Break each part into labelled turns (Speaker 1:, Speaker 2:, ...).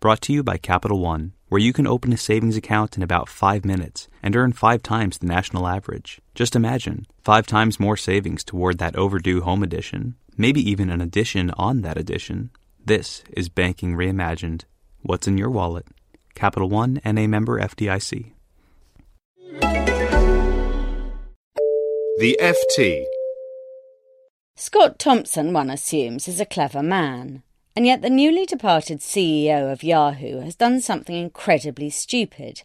Speaker 1: Brought to you by Capital One, where you can open a savings account in about five minutes and earn five times the national average. Just imagine five times more savings toward that overdue home edition, maybe even an addition on that addition. This is Banking Reimagined. What's in your wallet? Capital One and a member FDIC.
Speaker 2: The FT.
Speaker 3: Scott Thompson, one assumes, is a clever man. And yet the newly departed CEO of Yahoo has done something incredibly stupid.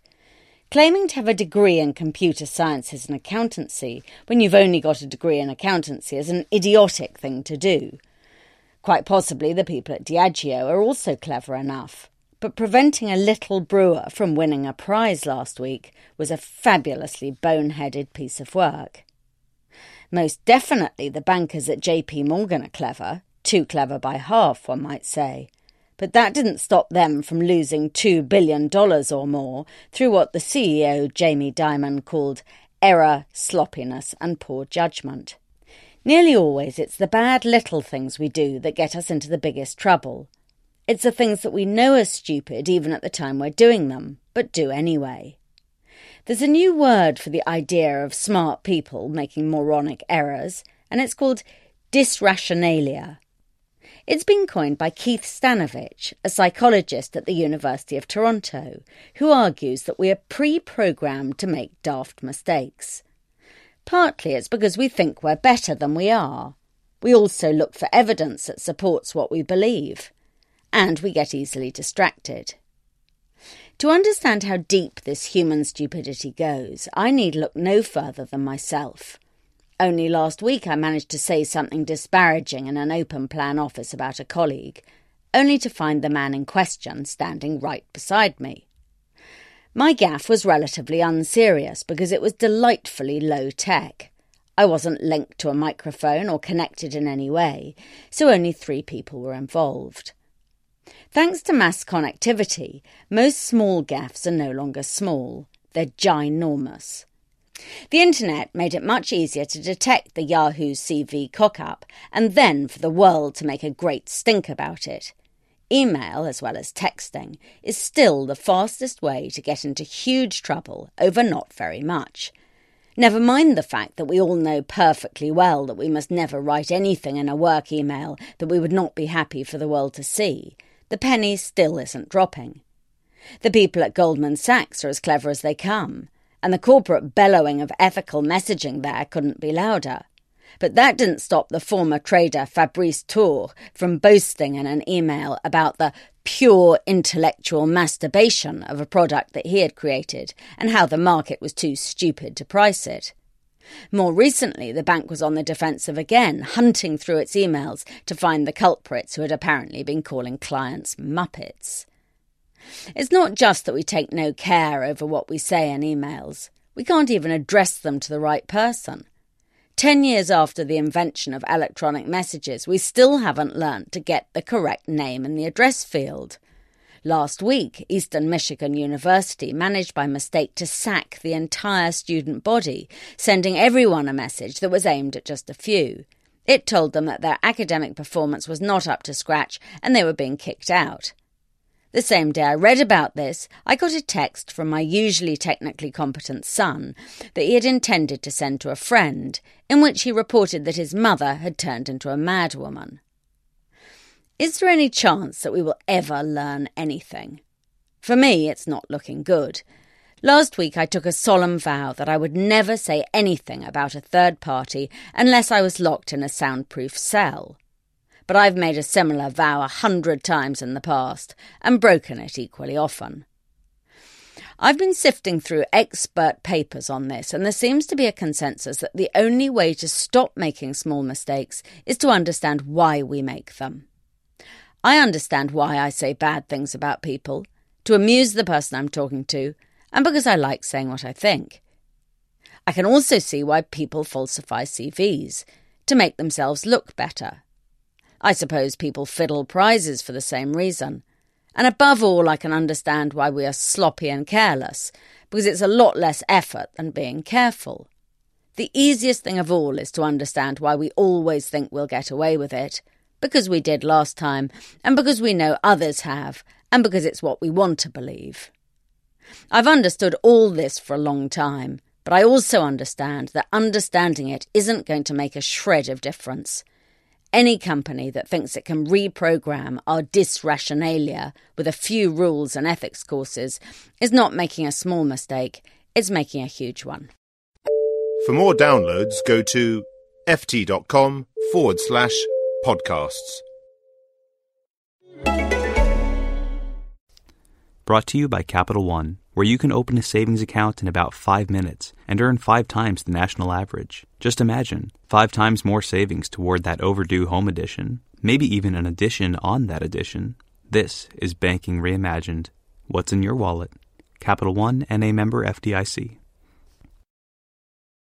Speaker 3: Claiming to have a degree in computer sciences and accountancy when you've only got a degree in accountancy is an idiotic thing to do. Quite possibly the people at Diageo are also clever enough. But preventing a little brewer from winning a prize last week was a fabulously boneheaded piece of work. Most definitely the bankers at JP Morgan are clever, too clever by half, one might say. But that didn't stop them from losing $2 billion or more through what the CEO, Jamie Dimon, called error, sloppiness, and poor judgment. Nearly always it's the bad little things we do that get us into the biggest trouble. It's the things that we know are stupid even at the time we're doing them, but do anyway. There's a new word for the idea of smart people making moronic errors, and it's called dysrationalia. It's been coined by Keith Stanovich, a psychologist at the University of Toronto, who argues that we are pre programmed to make daft mistakes. Partly it's because we think we're better than we are. We also look for evidence that supports what we believe. And we get easily distracted. To understand how deep this human stupidity goes, I need look no further than myself. Only last week I managed to say something disparaging in an open plan office about a colleague, only to find the man in question standing right beside me. My gaffe was relatively unserious because it was delightfully low tech. I wasn't linked to a microphone or connected in any way, so only three people were involved. Thanks to mass connectivity, most small gaffes are no longer small, they're ginormous. The internet made it much easier to detect the Yahoo CV cock-up and then for the world to make a great stink about it. Email, as well as texting, is still the fastest way to get into huge trouble over not very much. Never mind the fact that we all know perfectly well that we must never write anything in a work email that we would not be happy for the world to see. The penny still isn't dropping. The people at Goldman Sachs are as clever as they come and the corporate bellowing of ethical messaging there couldn't be louder. But that didn't stop the former trader Fabrice Tourre from boasting in an email about the pure intellectual masturbation of a product that he had created and how the market was too stupid to price it. More recently, the bank was on the defensive again, hunting through its emails to find the culprits who had apparently been calling clients muppets. It's not just that we take no care over what we say in emails, we can't even address them to the right person. Ten years after the invention of electronic messages, we still haven't learnt to get the correct name in the address field. Last week, Eastern Michigan University managed by mistake to sack the entire student body, sending everyone a message that was aimed at just a few. It told them that their academic performance was not up to scratch and they were being kicked out. The same day I read about this, I got a text from my usually technically competent son that he had intended to send to a friend, in which he reported that his mother had turned into a madwoman. Is there any chance that we will ever learn anything? For me, it's not looking good. Last week, I took a solemn vow that I would never say anything about a third party unless I was locked in a soundproof cell but I've made a similar vow a hundred times in the past and broken it equally often. I've been sifting through expert papers on this, and there seems to be a consensus that the only way to stop making small mistakes is to understand why we make them. I understand why I say bad things about people, to amuse the person I'm talking to, and because I like saying what I think. I can also see why people falsify CVs, to make themselves look better I suppose people fiddle prizes for the same reason. And above all, I can understand why we are sloppy and careless, because it's a lot less effort than being careful. The easiest thing of all is to understand why we always think we'll get away with it, because we did last time, and because we know others have, and because it's what we want to believe. I've understood all this for a long time, but I also understand that understanding it isn't going to make a shred of difference. Any company that thinks it can reprogram our dysrationalia with a few rules and ethics courses is not making a small mistake, it's making a huge one.
Speaker 2: For more downloads, go to ft.com forward slash podcasts.
Speaker 1: Brought to you by Capital One, where you can open a savings account in about five minutes and earn five times the national average. Just imagine five times more savings toward that overdue home edition, maybe even an addition on that addition. This is Banking Reimagined. What's in your wallet? Capital One and a member FDIC.